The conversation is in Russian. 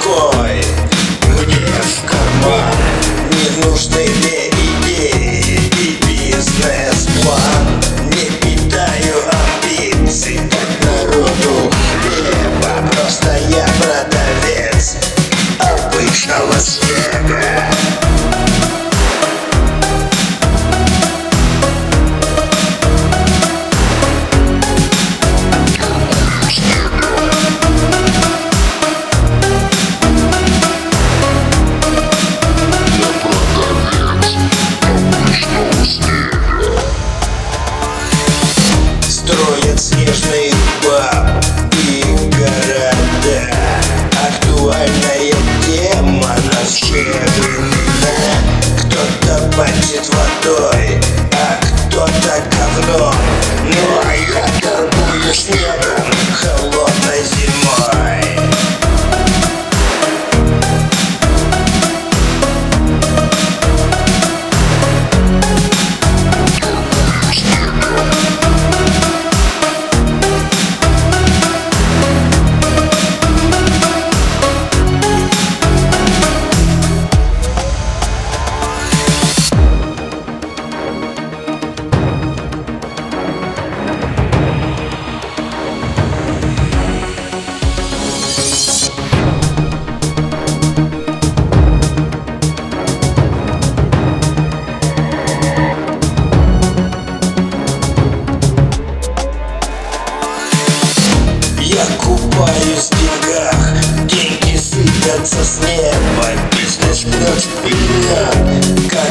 рукой Мне в карман не нужны идеи и бизнес-план. Не питаю амбиций, так народу хлеба. Просто я продавец обычного снега. Водой, а кто-то говном Ну а я торгую снегом холодной сыпятся с неба Бизнес прет вперед, когда